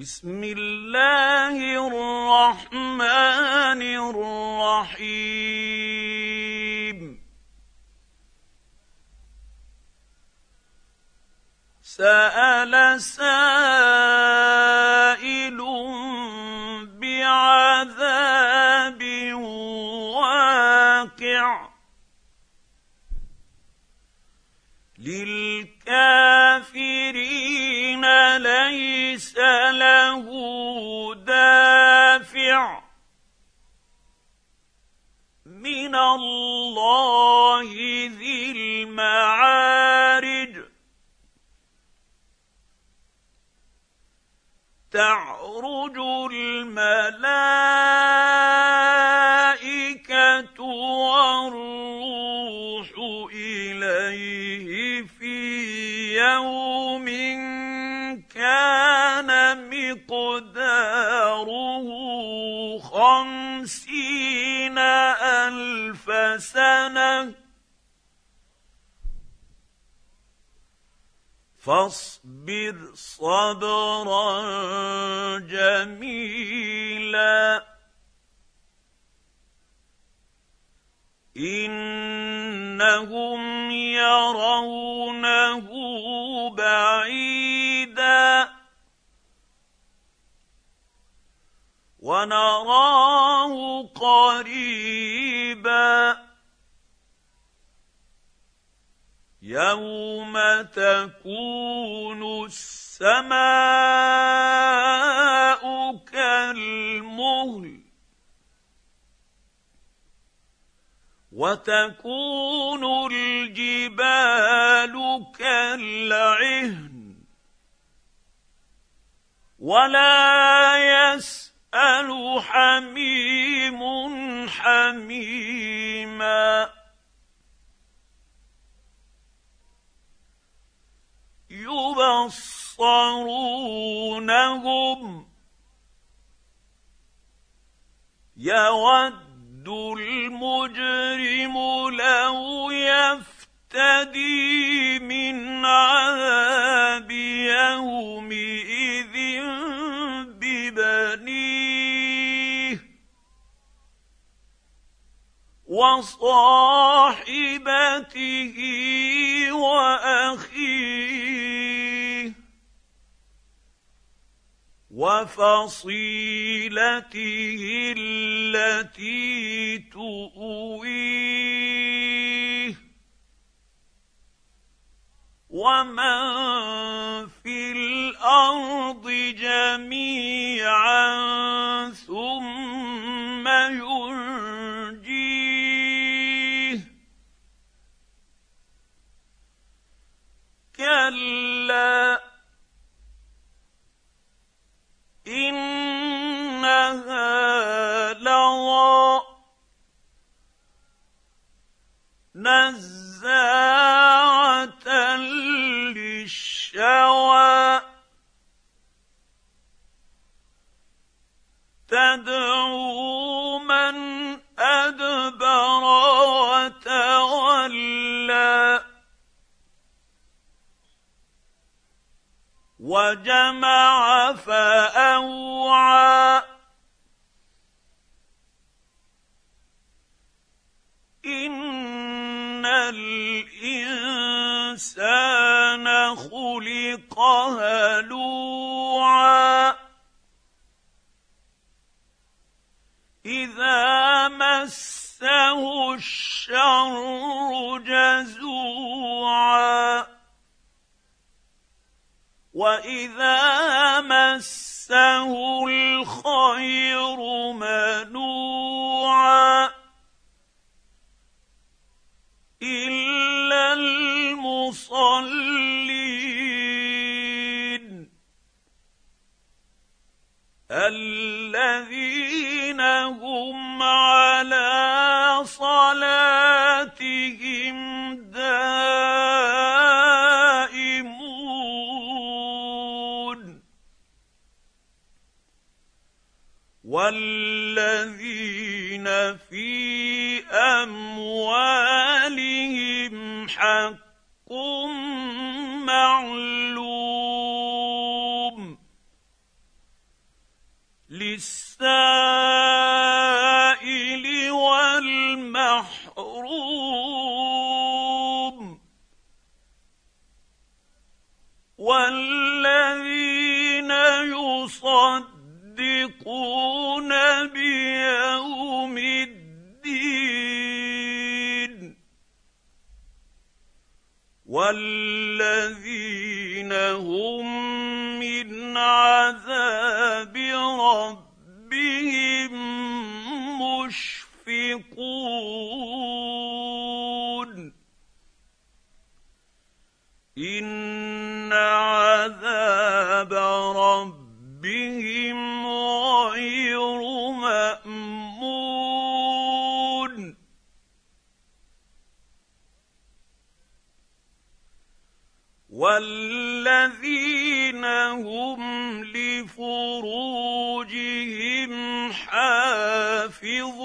بسم الله الرحمن الرحيم. سأل سائل بعذاب واقع. للكافرين له دافع من الله ذي المعارج. تعرج الملائكة والروح إليه في يوم مقداره خمسين ألف سنة. فاصبر صبرا جميلا. إنهم ونراه قريبا. يوم تكون السماء كالمهل وتكون الجبال كالعهن ولا يسأل حميم حميما. يبصرونهم. يود المجرم لو يفتدي وصاحبته وأخيه وفصيلته التي تؤويه ومن في الأرض جميعا ثم ينجيه تدعو من أدبر وتولى وجمع فأوعى إن الإنسان خلق هلوعا مسه الشر جزوعا. وإذا مسه الخير منوعا الذين هم على صلاتهم يصدقون بيوم الدين. والذين هم من عذاب ربهم مشفقون. ان والذين هم لفروجهم حافظون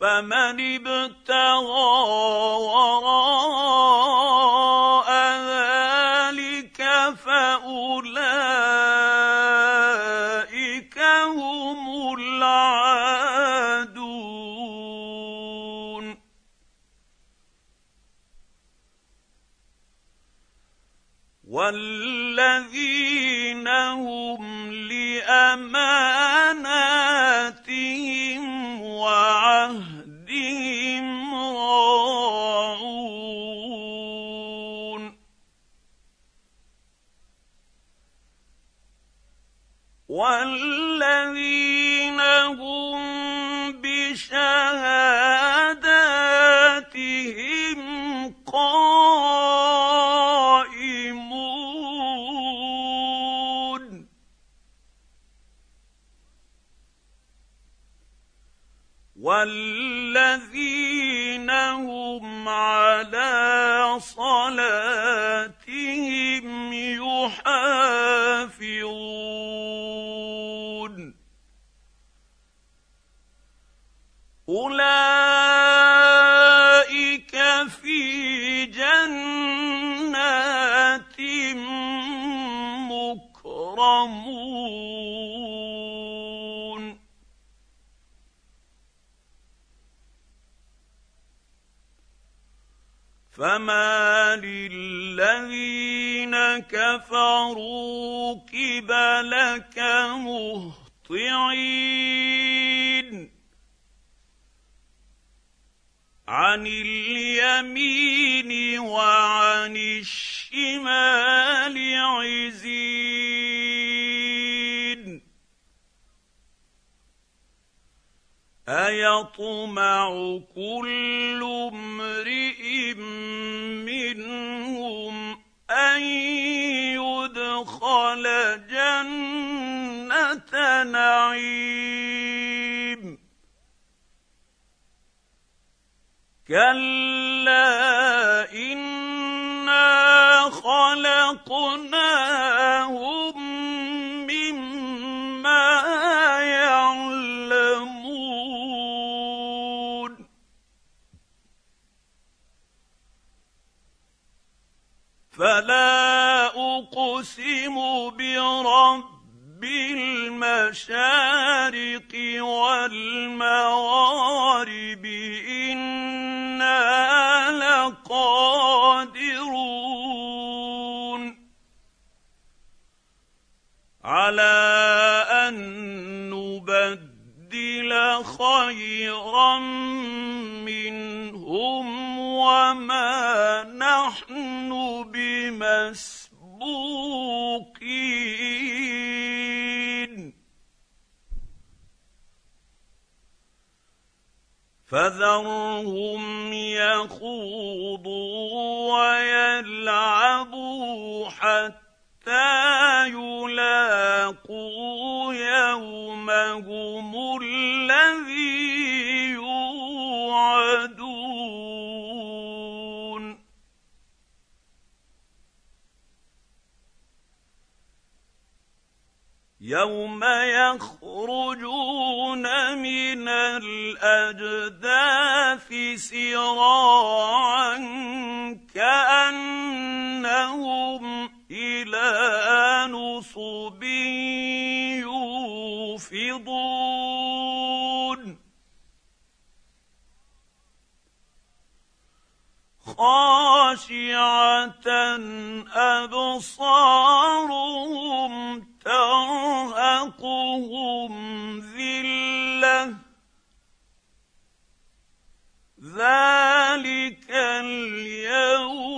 فمن ابتغى وراء ذلك فأولئك هم العادون. والذين هم لأماناتهم والذين هم بشهاداتهم قائمون. والذين هم على مكرمون فما للذين كفروا قبلك مهطعين. عن اليمين وعن الشمال عزين ايطمع كل امرئ منهم ان يدخل جنه نعيم كلا انا خلقناهم فلا أقسم برب المشارق والمغارب إنا لقادرون. على أن نبدل خيرا منهم وما نحن بمسبوقين فذرهم يخوضوا ويلعبوا يوم يخرجون من الاجداث سراعا كانهم إلى نصب يوفضون خاشعه ابصارهم ترهقهم ذلة. ذلك اليوم